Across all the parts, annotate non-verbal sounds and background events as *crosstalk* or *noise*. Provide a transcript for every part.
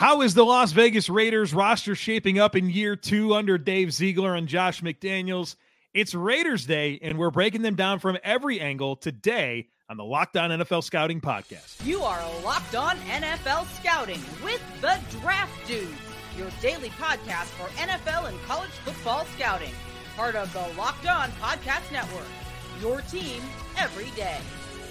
How is the Las Vegas Raiders roster shaping up in year two under Dave Ziegler and Josh McDaniels? It's Raiders Day, and we're breaking them down from every angle today on the Locked On NFL Scouting Podcast. You are Locked On NFL Scouting with the Draft Dudes, your daily podcast for NFL and college football scouting. Part of the Locked On Podcast Network. Your team every day.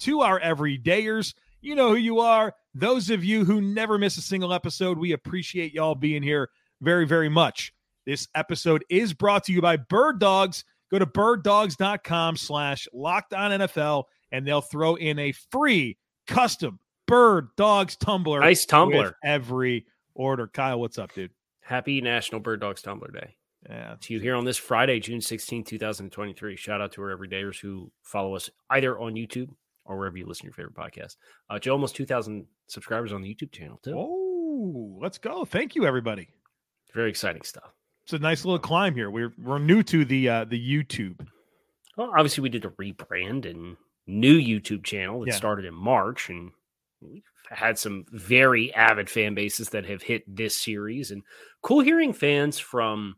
to our everydayers. You know who you are. Those of you who never miss a single episode, we appreciate y'all being here very, very much. This episode is brought to you by Bird Dogs. Go to birddogs.com slash locked on NFL and they'll throw in a free custom Bird Dogs tumbler. Nice tumbler. Every order. Kyle, what's up, dude? Happy National Bird Dogs Tumbler Day. Yeah. To you here on this Friday, June 16, 2023. Shout out to our everydayers who follow us either on YouTube or wherever you listen to your favorite podcast. Uh, Joe, almost 2,000 subscribers on the YouTube channel, too. Oh, let's go. Thank you, everybody. Very exciting stuff. It's a nice little climb here. We're we're new to the uh the YouTube. Well, obviously we did a rebrand and new YouTube channel that Yeah. started in March and we've had some very avid fan bases that have hit this series and cool hearing fans from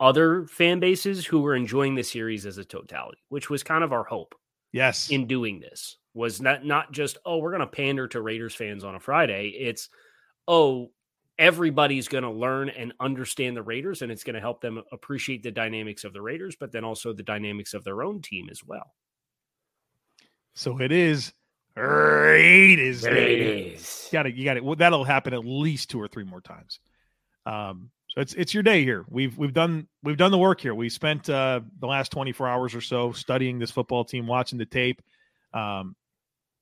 other fan bases who were enjoying the series as a totality, which was kind of our hope Yes. in doing this. Was not not just, oh, we're gonna pander to Raiders fans on a Friday. It's oh, everybody's going to learn and understand the Raiders, and it's going to help them appreciate the dynamics of the Raiders, but then also the dynamics of their own team as well. so it is Raiders. Day. Raiders. Got it. You got it. Well, that'll happen at least two or three more times. Um, so it's it's your day here. We've we've done we've done the work here. We spent uh, the last 24 hours or so studying this football team, watching the tape, um,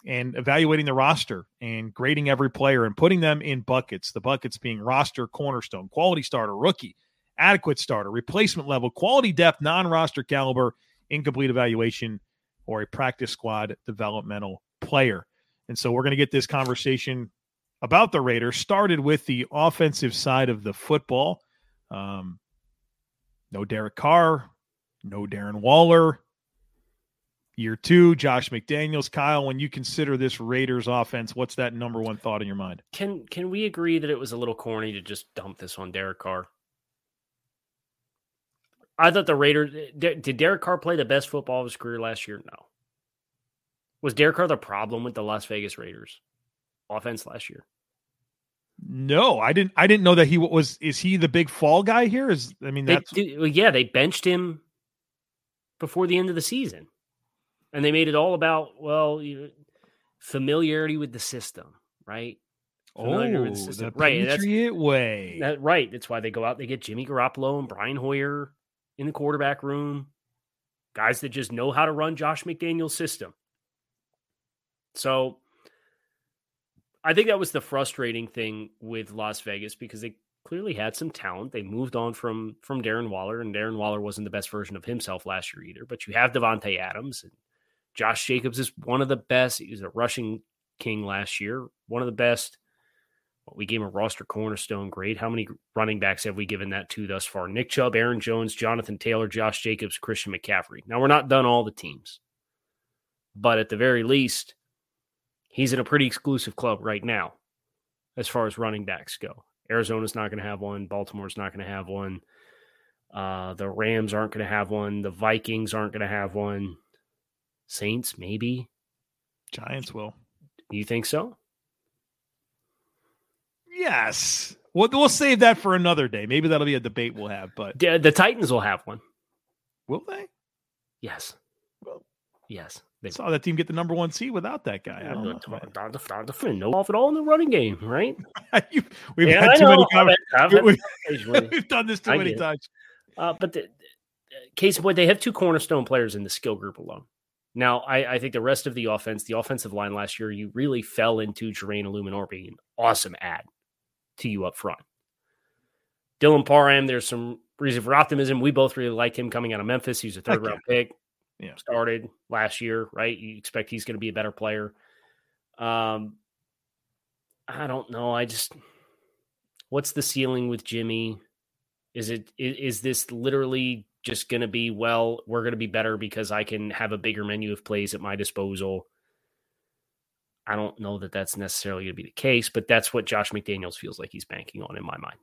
and evaluating the roster and grading every player and putting them in buckets. The buckets being roster, cornerstone, quality starter, rookie, adequate starter, replacement level, quality depth, non-roster caliber, incomplete evaluation, or a practice squad developmental player. And so we're going to get this conversation about the Raiders started with the offensive side of the football. Um, no Derek Carr, no Darren Waller. Year two, Josh McDaniels. Kyle, when you consider this Raiders offense, what's that number one thought in your mind? Can can we agree that it was a little corny to just dump this on Derek Carr? I thought the Raiders did did Derek Carr play the best football of his career last year? No. Was Derek Carr the problem with the Las Vegas Raiders offense last year? No, I didn't. I didn't know that he was. Is he the big fall guy here? Is I mean They, that's do- well, yeah, they benched him before the end of the season, and they made it all about well, you familiarity with the system, right? oh with the oh, the. Right, and that's- Patriot way. That, right. That's why they go out. They get Jimmy Garoppolo and Brian Hoyer in the quarterback room, guys that just know how to run Josh McDaniel's system. So I think that was the frustrating thing with Las Vegas because they clearly had some talent. They moved on from from Darren Waller, and Darren Waller wasn't the best version of himself last year either. But you have Davante Adams and Josh Jacobs is one of the best. He was a rushing king last year, one of the best. Well, we gave him a roster cornerstone grade. How many running backs have we given that to thus far? Nick Chubb, Aaron Jones, Jonathan Taylor, Josh Jacobs, Christian McCaffrey. Now, we're not done all the teams, but at the very least, he's in a pretty exclusive club right now as far as running backs go. Arizona's not going to have one. Baltimore's not going to have one. Uh, the Rams aren't going to have one. The Vikings aren't going to have one. Saints, maybe. Giants will. You think so? Yes. We'll, we'll save that for another day. Maybe that'll be a debate we'll have. But The, the Titans will have one. will they? Yes. Well, Yes. They saw that team get the number one seed without that guy. I don't know. Don no off at all in the running game, right? *laughs* You- we've Yeah, had too many know. I've I've we've, *laughs* we've done this too I many times. Uh, but the, case in point, they have two cornerstone players in the skill group alone. Now, I, I think the rest of the offense, the offensive line last year, you really fell into Jermaine Eluemunor being an awesome ad to you up front. Dylan Parham, there's some reason for optimism. We both really like him coming out of Memphis. He's a third round pick. Yeah. Started last year, right? You expect he's going to be a better player. Um, I don't know. I just, what's the ceiling with Jimmy? Is it is, is this literally just going to be well? We're going to be better because I can have a bigger menu of plays at my disposal. I don't know that that's necessarily going to be the case, but that's what Josh McDaniels feels like he's banking on in my mind.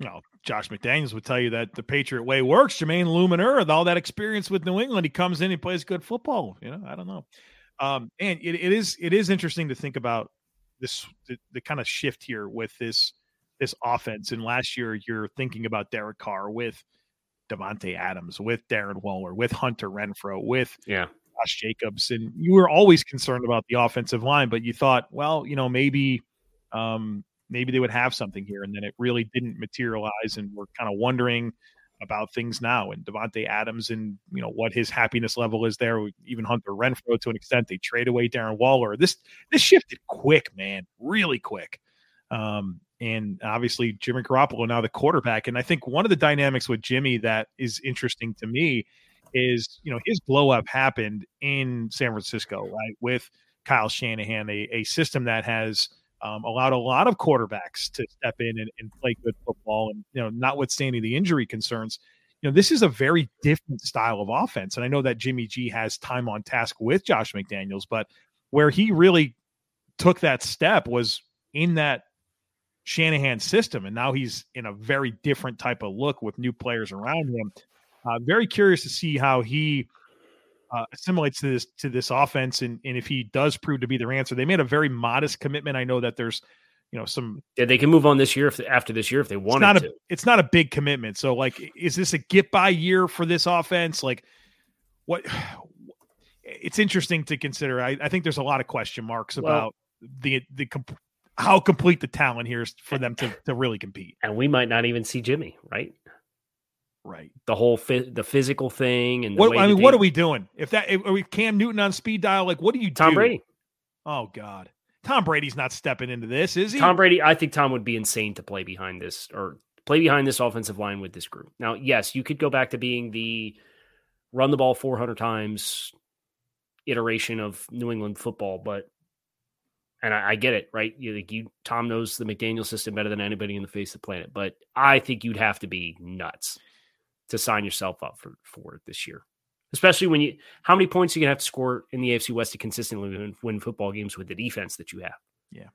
No, Josh McDaniels would tell you that the Patriot way works. Jermaine Eluemunor, with all that experience with New England, he comes in, he plays good football. You know, I don't know. Um, and it, it is it is interesting to think about this the, the kind of shift here with this this offense. And last year, you're thinking about Derek Carr with Davante Adams, with Darren Waller, with Hunter Renfrow, with yeah Josh Jacobs, and you were always concerned about the offensive line, but you thought, well, you know, maybe um, maybe they would have something here, and then it really didn't materialize, and we're kind of wondering about things now and Davante Adams and you know what his happiness level is there. Even Hunter Renfrow to an extent. They trade away Darren Waller. This this shifted quick, man, really quick. Um, and obviously Jimmy Garoppolo now the quarterback. And I think one of the dynamics with Jimmy that is interesting to me is you know his blow up happened in San Francisco, right, with Kyle Shanahan, a, a system that has um, allowed a lot of quarterbacks to step in and, and, play good football. And you know, notwithstanding the injury concerns, you know, this is a very different style of offense. And I know that Jimmy G has time on task with Josh McDaniels, but where he really took that step was in that Shanahan system, and now he's in a very different type of look with new players around him. Uh, very curious to see how he uh, assimilates to this to this offense, and and if he does prove to be their answer. They made a very modest commitment. I know that there's you know some yeah they can move on this year if after this year if they want it's not to. A, it's not a big commitment. So like, is this a get by year for this offense? Like, what? *sighs* It's interesting to consider. I, I think there's a lot of question marks well, about the the comp- how complete the talent here is for them to to really compete. And we might not even see Jimmy, right? Right. The whole the physical thing and what I mean, what are we doing? If that if, are we Cam Newton on speed dial, like what do you Tom do? Brady. Oh God. Tom Brady's not stepping into this, is he? Tom Brady, I think Tom would be insane to play behind this or play behind this offensive line with this group. Now, yes, you could go back to being the run the ball 400 times iteration of New England football, but and I, I get it, right? You like you Tom knows the McDaniel system better than anybody in the face of the planet, but I think you'd have to be nuts to sign yourself up for for this year. Especially when you, how many points are you gonna have to score in the AFC West to consistently win, win football games with the defense that you have? Yeah.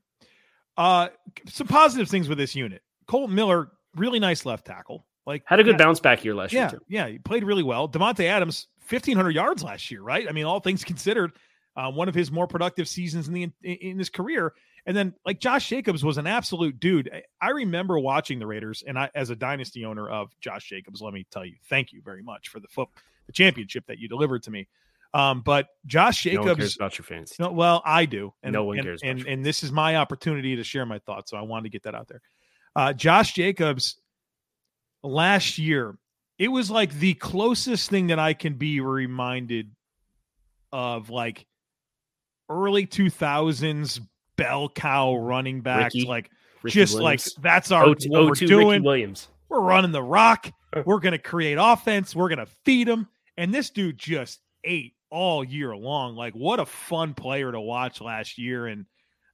Uh, some positive things with this unit. Colt Miller, really nice left tackle. Like had a good yeah, bounce back year last yeah, year too. Yeah, he played really well. Davante Adams, fifteen hundred yards last year, right? I mean, all things considered, uh, one of his more productive seasons in the in, in his career. And then like Josh Jacobs was an absolute dude. I remember watching the Raiders, and I, as a dynasty owner of Josh Jacobs, let me tell you, thank you very much for the foot, the championship that you delivered to me. Um, but Josh Jacobs, no cares about your fantasy. No, well, I do, and no one and, cares. And and this is my opportunity to share my thoughts, so I wanted to get that out there. Uh, Josh Jacobs last year, it was like the closest thing that I can be reminded of, like early two thousands bell cow running backs, Ricky, like Ricky just Williams. like that's our O2, what we're oh, doing. Ricky Williams. We're running the rock. *laughs* We're going to create offense. We're going to feed them. And this dude just ate all year long. Like what a fun player to watch last year. And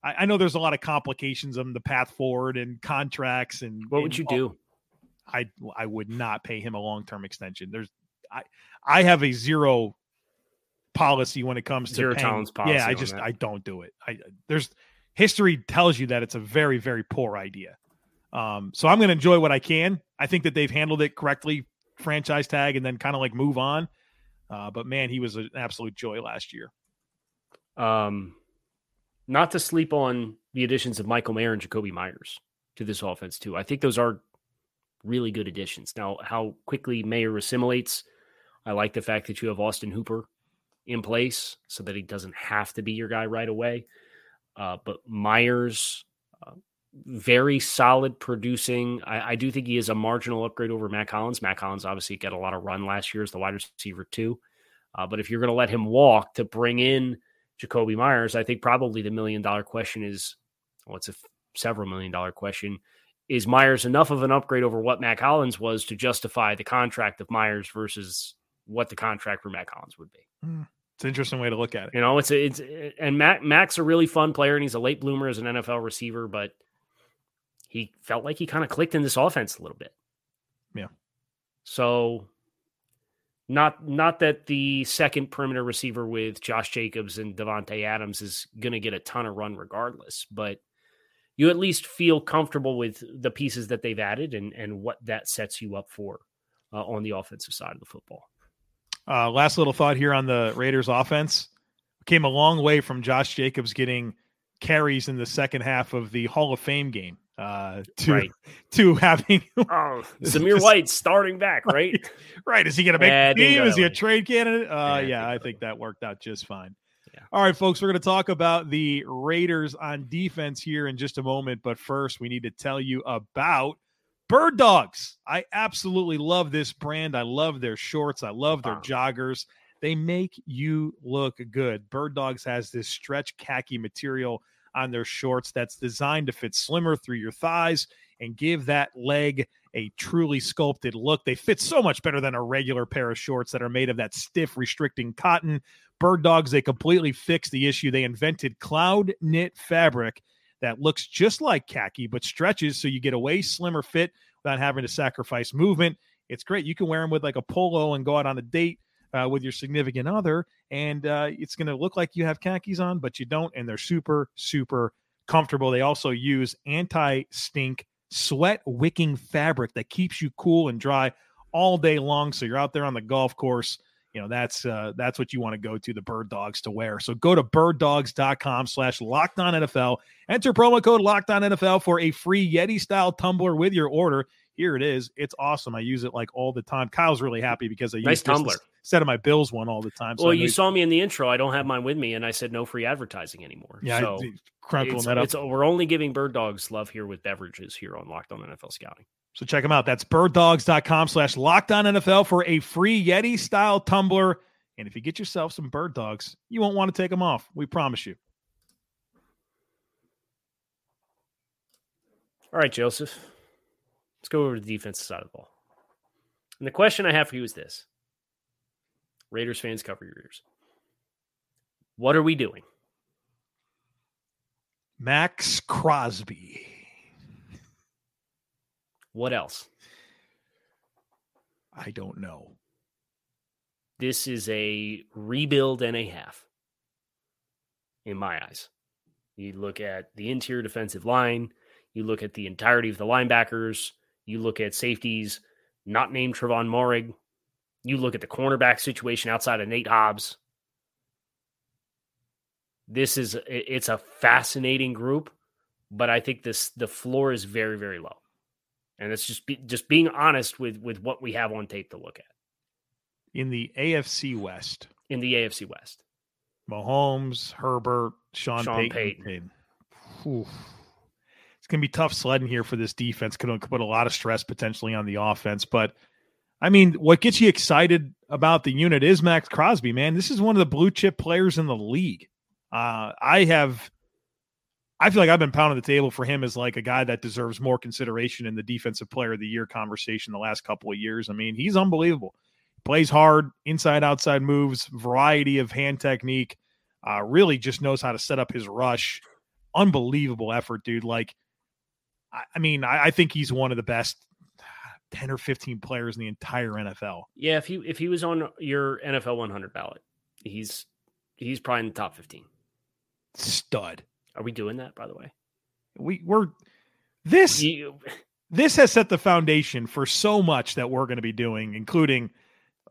I, I know there's a lot of complications on the path forward and contracts. And what and would you do? I I would not pay him a long term extension. There's I I have a zero policy when it comes to zero paying. tolerance policy. Yeah, I just I don't do it. I there's history tells you that it's a very, very poor idea. Um, so I'm going to enjoy what I can. I think that they've handled it correctly, franchise tag, and then kind of like move on. Uh, but man, he was an absolute joy last year. Um, not to sleep on the additions of Michael Mayer and Jakobi Meyers to this offense too. I think those are really good additions. Now, how quickly Mayer assimilates, I like the fact that you have Austin Hooper in place so that he doesn't have to be your guy right away. Uh, but Meyers, uh, very solid producing. I, I, do think he is a marginal upgrade over Mack Hollins. Mack Hollins obviously got a lot of run last year as the wide receiver too. Uh, but if you're going to let him walk to bring in Jakobi Meyers, I think probably the million dollar question is, well, it's a several million dollar question. is Meyers enough of an upgrade over what Mack Hollins was to justify the contract of Meyers versus what the contract for Mack Hollins would be? Hmm. It's an interesting way to look at it. You know, it's a, it's and Mac Mac's a really fun player and he's a late bloomer as an NFL receiver, but he felt like he kind of clicked in this offense a little bit. Yeah. So not not that the second perimeter receiver with Josh Jacobs and Davante Adams is going to get a ton of run regardless, but you at least feel comfortable with the pieces that they've added and and what that sets you up for uh, on the offensive side of the football. Uh, last little thought here on the Raiders offense. Came a long way from Josh Jacobs getting carries in the second half of the Hall of Fame game uh, to Right. *laughs* to having Oh, Zamir *laughs* White starting back, right? right. Is he going to make Yeah, team? Is he a way. trade candidate? Uh, Yeah, yeah, I think that worked out just fine. Yeah. All right, folks, we're going to talk about the Raiders on defense here in just a moment. But first, we need to tell you about Bird Dogs. I absolutely love this brand. I love their shorts. I love their joggers. They make you look good. Bird Dogs has this stretch khaki material on their shorts that's designed to fit slimmer through your thighs and give that leg a truly sculpted look. They fit so much better than a regular pair of shorts that are made of that stiff, restricting cotton. Bird Dogs, they completely fixed the issue. They invented cloud knit fabric that looks just like khaki but stretches so you get a way slimmer fit without having to sacrifice movement. It's great. You can wear them with like a polo and go out on a date uh, with your significant other, and uh, it's going to look like you have khakis on, but you don't. And they're super, super comfortable. They also use anti stink sweat wicking fabric that keeps you cool and dry all day long. So you're out there on the golf course. You know, that's uh, that's what you want to go to the bird dogs to wear. So go to birddogs.com slash locked on NFL. Enter promo code locked on NFL for a free Yeti style tumbler with your order. Here it is. It's awesome. I use it like all the time. Kyle's really happy because I use Nice this tumbler. instead of my Bills one all the time. So well, you saw me in the intro. I don't have mine with me, and I said no free advertising anymore. yeah, so crunkling it's, that up. we're only giving bird dogs love here with beverages here on Locked On NFL Scouting. So check them out. That's birddogs.com slash locked on NFL for a free Yeti style tumbler. And if you get yourself some bird dogs, you won't want to take them off. We promise you. All right, Joseph. Let's go over to the defensive side of the ball. And the question I have for you is this Raiders fans, cover your ears. What are we doing? Maxx Crosby. What else? I don't know. This is a rebuild and a half, in my eyes. You look at the interior defensive line, you look at the entirety of the linebackers, you look at safeties, not named Tre'Von Moehrig, you look at the cornerback situation outside of Nate Hobbs. This is it's a fascinating group, but I think this the floor is very very low, and it's just be, just being honest with with what we have on tape to look at In the AFC West, in the AFC West. Mahomes, Herbert, Sean, Sean Payton. Payton. Whew. It's going to be tough sledding here for this defense. Could could put a lot of stress potentially on the offense. But I mean, what gets you excited about the unit is Maxx Crosby, man. This is one of the blue chip players in the league. Uh, I have, I feel like I've been pounding the table for him as like a guy that deserves more consideration in the defensive player of the year conversation the last couple of years. I mean, he's unbelievable. Plays hard, inside outside moves, variety of hand technique. Uh, really just knows how to set up his rush. Unbelievable effort, dude. Like, I, I mean, I, I think he's one of the best *sighs* 10 or 15 players in the entire NFL. Yeah, if he if he was on your NFL 100 ballot, he's he's probably in the top 15. Stud. Are we doing that by the way? We we're this You, *laughs* this has set the foundation for so much that we're going to be doing, including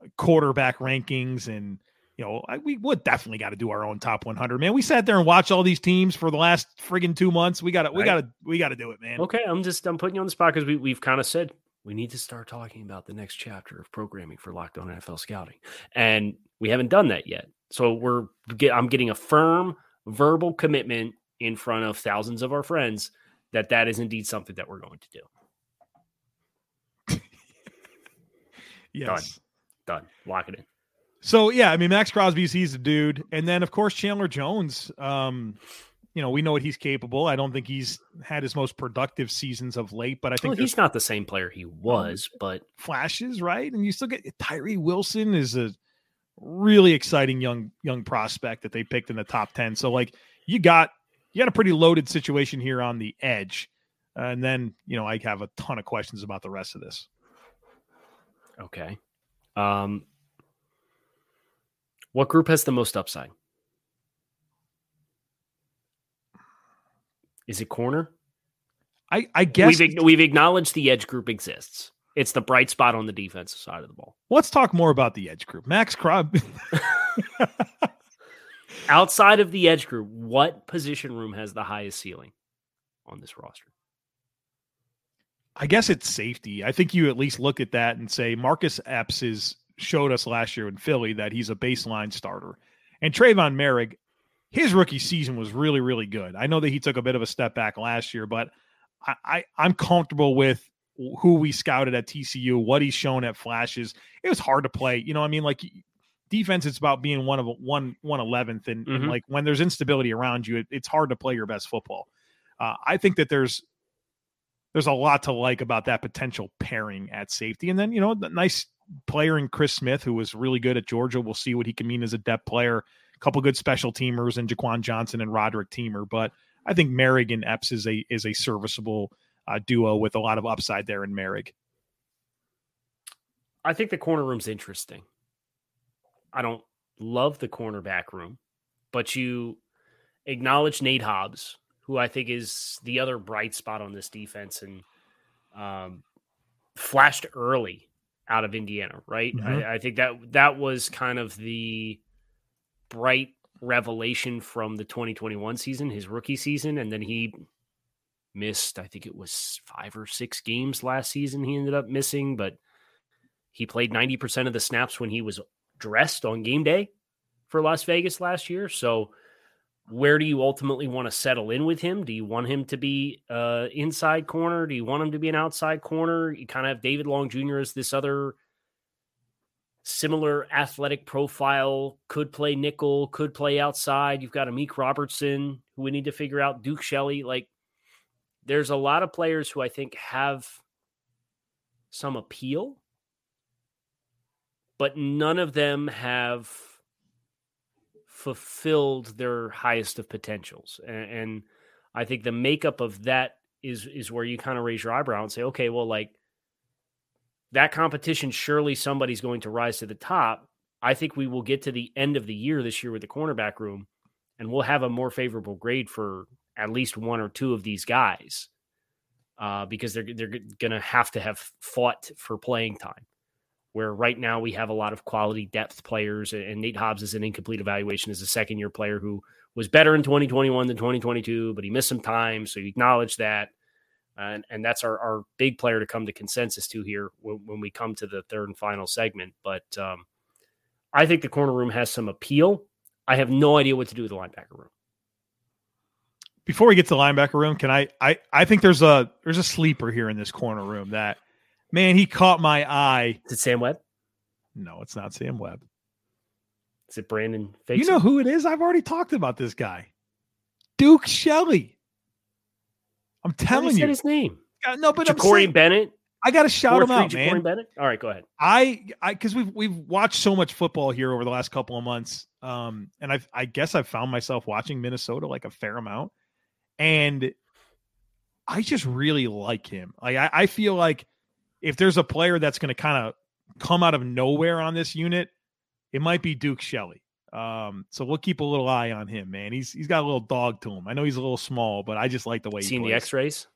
uh, quarterback rankings and you know I, we would definitely got to do our own top 100 man we sat there and watched all these teams for the last friggin' two months we got to we Right. got to we got to do it man okay, I'm just I'm putting you on the spot because we we've kind of said we need to start talking about the next chapter of programming for Locked On NFL Scouting, and we haven't done that yet. So we're get, I'm getting a firm verbal commitment in front of thousands of our friends that that is indeed something that we're going to do. *laughs* yes Done. Lock it in. So yeah, I mean Maxx Crosby's he's a dude, and then of course Chandler Jones. Um, you know, we know what he's capable. I don't think he's had his most productive seasons of late, but I think well, he's not the same player he was, but flashes, right? And you still get Tyree Wilson is a really exciting young young prospect that they picked in the top 10. So like you got you got a pretty loaded situation here on the edge. Uh, and then, you know, I have a ton of questions about the rest of this. Okay. Um what group has the most upside? Is it corner? I, I guess we've, we've acknowledged the edge group exists. It's the bright spot on the defensive side of the ball. Let's talk more about the edge group. Maxx Crosby. *laughs* *laughs* Outside of the edge group, what position room has the highest ceiling on this roster? I guess it's safety. I think you at least look at that and say Marcus Epps is showed us last year in Philly that he's a baseline starter. And Tre'Von Moehrig, his rookie season was really, really good. I know that he took a bit of a step back last year, but I, I I'm comfortable with who we scouted at TCU, what he's shown at flashes. It was hard to play. You know, I mean, like defense, it's about being one of one one eleventh, and, mm-hmm. and like when there's instability around you, it, it's hard to play your best football. Uh, I think that there's there's a lot to like about that potential pairing at safety, and then you know, the nice player in Chris Smith, who was really good at Georgia. We'll see what he can mean as a depth player. A couple good special teamers and Jaquan Johnson and Roderick Teamer, but I think Moehrig and Epps is a is a serviceable uh, duo with a lot of upside there in Moehrig. I think the corner room's interesting. I don't love the cornerback room, but you acknowledge Nate Hobbs, who I think is the other bright spot on this defense and um, flashed early out of Indiana, right? Mm-hmm. I, I think that that was kind of the bright revelation from the 2021 season, his rookie season, and then he missed, I think it was five or six games last season he ended up missing, but he played 90% of the snaps when he was dressed on game day for Las Vegas last year. So where do you ultimately want to settle in with him? Do you want him to be uh inside corner? Do you want him to be an outside corner? You kind of have David Long Jr. as this other similar athletic profile, could play nickel, could play outside. You've got Amik Robertson, who we need to figure out, Duke Shelley. Like there's a lot of players who I think have some appeal, but none of them have fulfilled their highest of potentials. And, and I think the makeup of that is is where you kind of raise your eyebrow and say, okay, well, like that competition, surely somebody's going to rise to the top. I think we will get to the end of the year this year with the cornerback room, and we'll have a more favorable grade for at least one or two of these guys uh, because they're they're going to have to have fought for playing time. Where right now we have a lot of quality depth players, and Nate Hobbs is an incomplete evaluation as a second year player who was better in 2021 than 2022, but he missed some time, so you acknowledge that. And, and that's our, our big player to come to consensus to here when, when we come to the third and final segment. But um, I think the corner room has some appeal. I have no idea what to do with the linebacker room before we get to the linebacker room, can I I I think there's a there's a sleeper here in this corner room that man, he caught my eye. Is it Sam Webb? No, it's not Sam Webb. Is it Brandon You know who it is? I've already talked about this guy. Duke Shelley. I'm telling you. his name. No, but Corey Bennett. I got to shout him out, man. Bennett. All right, go ahead. I, I, because we've we've watched so much football here over the last couple of months, um, and I, I guess I've found myself watching Minnesota like a fair amount and I just really like him. Like I, I feel like if there's a player that's going to kind of come out of nowhere on this unit, it might be Duke Shelley. Um, so we'll keep a little eye on him, man. He's he's got a little dog to him. I know he's a little small, but I just like the way seen the X-rays.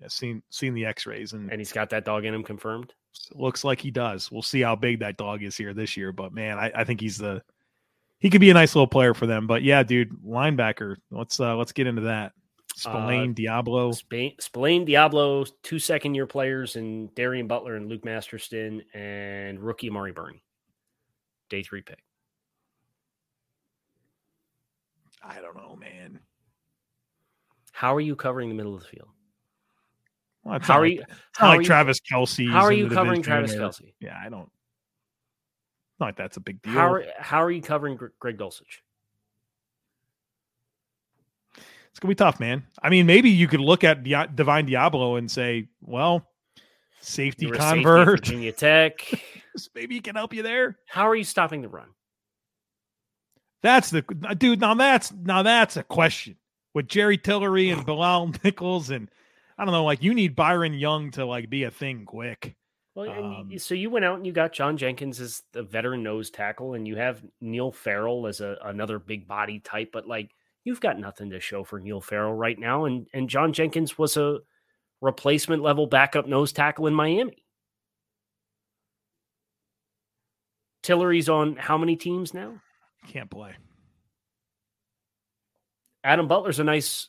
Yeah, seen seen the X-rays, and and he's got that dog in him confirmed. Looks like he does. We'll see how big that dog is here this year, but man, I, I think he's the he could be a nice little player for them. But yeah, dude, linebacker. Let's uh let's get into that. Spillane, uh, Deablo, Spillane, Deablo, two second year players, and Darien Butler and Luke Masterson, and rookie Amari Burney, day three pick. I don't know, man. How are you covering the middle of the field? Well, how are like, you? How like are Travis Kelce. How are you covering Travis Kelce? Yeah, I don't not like that's a big deal. How are, how are you covering Greg Dulcich? It's gonna be tough, man. I mean, maybe you could look at Di- Divine Deablo and say, well, safety convert, safety Virginia Tech. *laughs* maybe he can help you there. How are you stopping the run? That's the dude. Now that's now that's a question with Jerry Tillery and *sighs* Bilal *laughs* Nichols and I don't know. Like you need Byron Young to like be a thing quick. Well, um, so you went out and you got John Jenkins as the veteran nose tackle, and you have Neil Farrell as a, another big body type. But like you've got nothing to show for Neil Farrell right now, and and John Jenkins was a replacement level backup nose tackle in Miami. Tillery's on how many teams now? Can't play. Adam Butler's a nice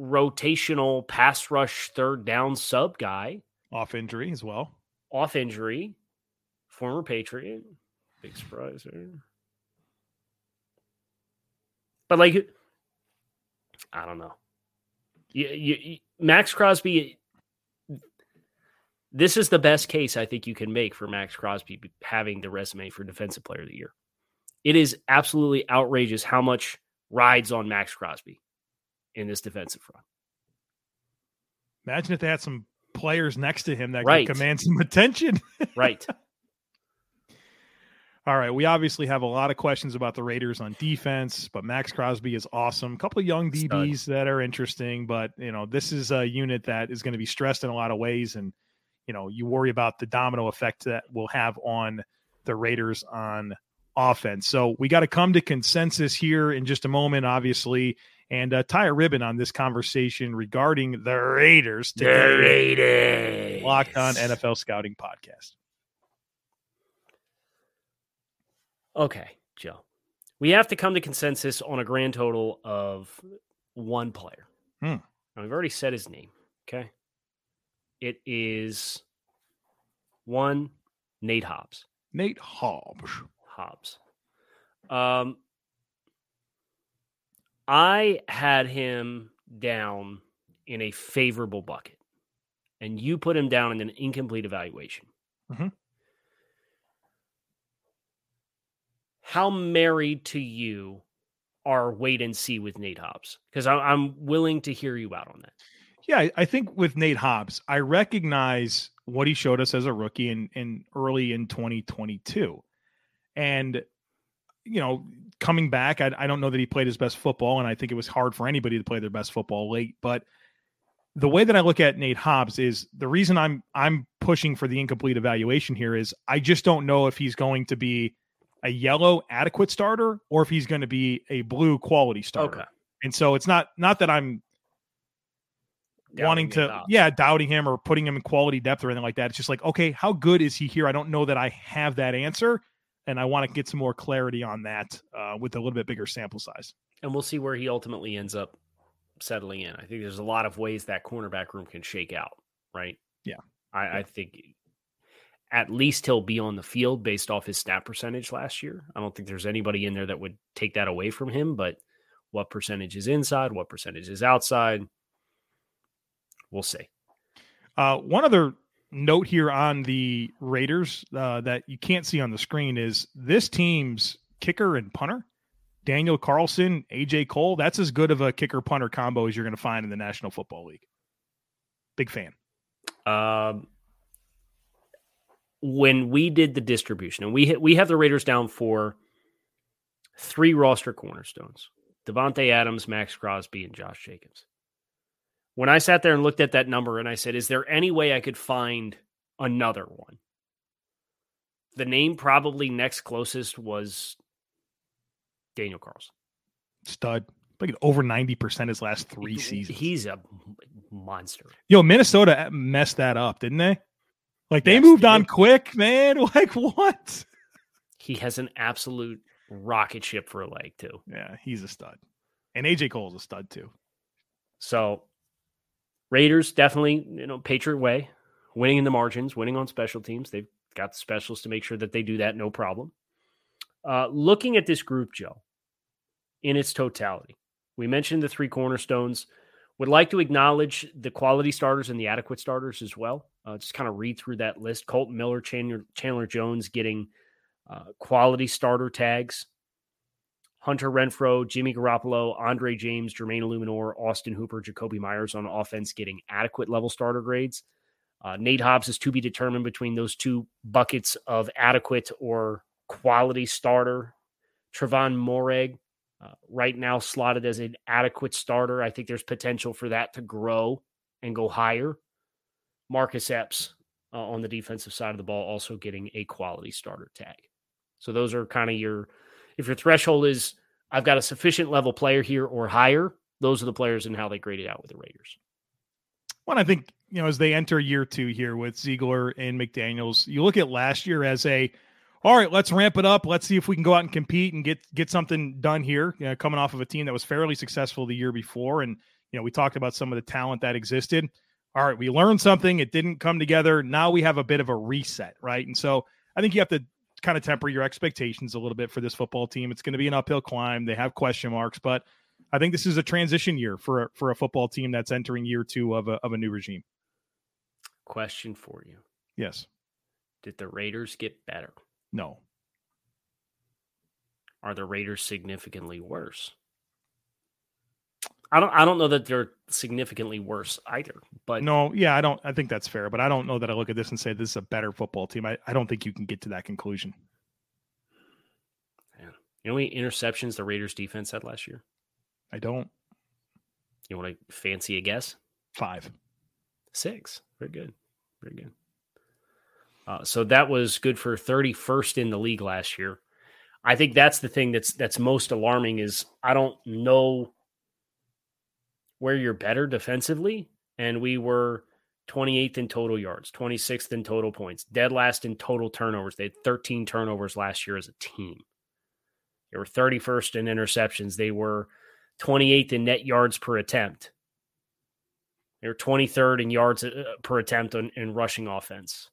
rotational pass rush third down sub guy. Off injury as well. Off injury. Former Patriot. Big surprise here. But like I don't know. You, you, Maxx Crosby this is the best case I think you can make for Maxx Crosby having the resume for defensive player of the year. It is absolutely outrageous how much rides on Maxx Crosby in this defensive front. Imagine if they had some players next to him that right. could command some attention. *laughs* right. All right. We obviously have a lot of questions about the Raiders on defense, but Maxx Crosby is awesome. A couple of young DBs Stud. that are interesting, but you know, this is a unit that is going to be stressed in a lot of ways. And, you know, you worry about the domino effect that will have on the Raiders on offense. So we got to come to consensus here in just a moment, obviously, and uh, tie a ribbon on this conversation regarding the Raiders. Today. The Raiders. Locked on NFL Scouting Podcast. Okay, Joe. We have to come to consensus on a grand total of one player. Hmm. Now, we've already said his name. Okay. It is one Nate Hobbs. Nate Hobbs. Hobbs. Um, I had him down in a favorable bucket, and you put him down in an incomplete evaluation. Mm-hmm. How married to you are wait and see with Nate Hobbs? Because I'm willing to hear you out on that. Yeah, I think with Nate Hobbs, I recognize what he showed us as a rookie in, in early in 2022. And, you know, coming back, I, I don't know that he played his best football, and I think it was hard for anybody to play their best football late. But the way that I look at Nate Hobbs is the reason I'm I'm pushing for the incomplete evaluation here is I just don't know if he's going to be a yellow adequate starter or if he's going to be a blue quality starter. Okay. And so it's not not that I'm doubting wanting to yeah doubting him or putting him in quality depth or anything like that. It's just like okay, how good is he here? I don't know that I have that answer and I want to get some more clarity on that uh, with a little bit bigger sample size. And we'll see where he ultimately ends up settling in. I think there's a lot of ways that cornerback room can shake out, right? Yeah, I, yeah. I think at least he'll be on the field based off his snap percentage last year. I don't think there's anybody in there that would take that away from him, but what percentage is inside, what percentage is outside, we'll see. Uh, one other note here on the Raiders uh, that you can't see on the screen is this team's kicker and punter, Daniel Carlson, AJ Cole. That's as good of a kicker punter combo as you're going to find in the National Football League. Big fan. Um, when we did the distribution, and we we have the Raiders down for three roster cornerstones: Davante Adams, Maxx Crosby, and Josh Jacobs when I sat there and looked at that number and I said, is there any way I could find another one? The name probably next closest was Daniel Carlson. Stud. Like over 90% his last three seasons. He's a monster. Yo, Minnesota messed that up, didn't they? Like they yes, moved they on quick, man. *laughs* Like what? He has an absolute rocket ship for a leg, too. Yeah, he's a stud. And AJ Cole's a stud, too. So Raiders definitely, you know, Patriot way, winning in the margins, winning on special teams. They've got the specialists to make sure that they do that, no problem. Uh, looking at this group, Joe, in its totality, we mentioned the three cornerstones. Would like to acknowledge the quality starters and the adequate starters as well. Uh, just kind of read through that list. Kolton Miller, Chandler, Chandler Jones getting uh, quality starter tags. Hunter Renfrow, Jimmy Garoppolo, Andre James, Jermaine Eluemunor, Austin Hooper, Jakobi Meyers on offense getting adequate level starter grades. Uh, Nate Hobbs is to be determined between those two buckets of adequate or quality starter. Tre'Von Moehrig, uh, right now slotted as an adequate starter. I think there's potential for that to grow and go higher. Marcus Epps uh, on the defensive side of the ball also getting a quality starter tag. So those are kind of your if your threshold is I've got a sufficient level player here or higher, those are the players and how they graded out with the Raiders. Well, I think you know as they enter year two here with Ziegler and McDaniels, you look at last year as a all right, let's ramp it up. Let's see if we can go out and compete and get get something done here. You know, coming off of a team that was fairly successful the year before, and you know we talked about some of the talent that existed. All right, we learned something. It didn't come together. Now we have a bit of a reset, right? And so I think you have to kind of temper your expectations a little bit for this football team. It's going to be an uphill climb. They have question marks, but I think this is a transition year for a, for a football team that's entering year two of a of a new regime. Question for you: Yes. Did the Raiders get better? No. Are the Raiders significantly worse? I don't I don't know that they're significantly worse either. But no, yeah, I don't I think that's fair, but I don't know that I look at this and say this is a better football team. I, I don't think you can get to that conclusion. Yeah. You know how many interceptions the Raiders defense had last year? I don't. You want to fancy a guess? Five. Six. Very good. Very good. Uh, so that was good for 31st in the league last year. I think that's the thing that's that's most alarming is I don't know where you're better defensively, and we were 28th in total yards, 26th in total points, dead last in total turnovers. They had 13 turnovers last year as a team. They were 31st in interceptions. They were 28th in net yards per attempt. They were 23rd in yards uh, per attempt in, in rushing offense.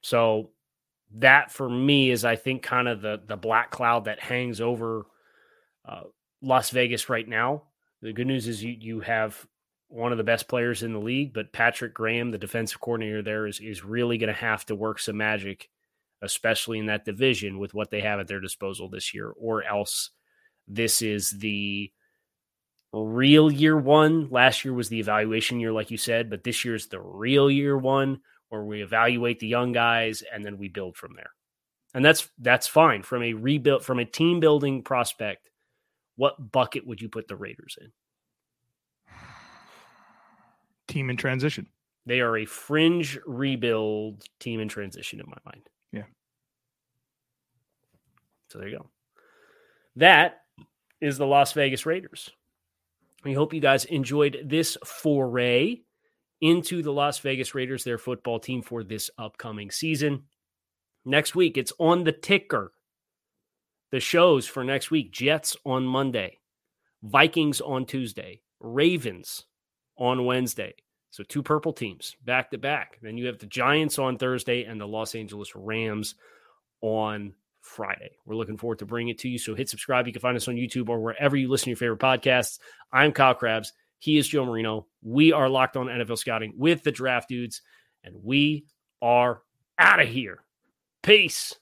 So that for me is, I think, kind of the the black cloud that hangs over uh, Las Vegas right now. The good news is you you have one of the best players in the league, but Patrick Graham, the defensive coordinator there, is is really going to have to work some magic, especially in that division with what they have at their disposal this year, or else this is the real year one. Last year was the evaluation year, like you said, but this year's the real year one where we evaluate the young guys and then we build from there. And that's that's fine from a rebuild from a team building prospect. What bucket would you put the Raiders in? Team in transition. They are a fringe rebuild team in transition in my mind. Yeah. So there you go. That is the Las Vegas Raiders. We hope you guys enjoyed this foray into the Las Vegas Raiders, their football team for this upcoming season. Next week, it's on the ticker. The shows for next week Jets on Monday, Vikings on Tuesday, Ravens on Wednesday. So two purple teams back to back. Then you have the Giants on Thursday and the Los Angeles Rams on Friday. We're looking forward to bringing it to you. So hit subscribe. You can find us on YouTube or wherever you listen to your favorite podcasts. I'm Kyle Crabbs. He is Joe Marino. We are locked on NFL scouting with the draft dudes, and we are out of here. Peace.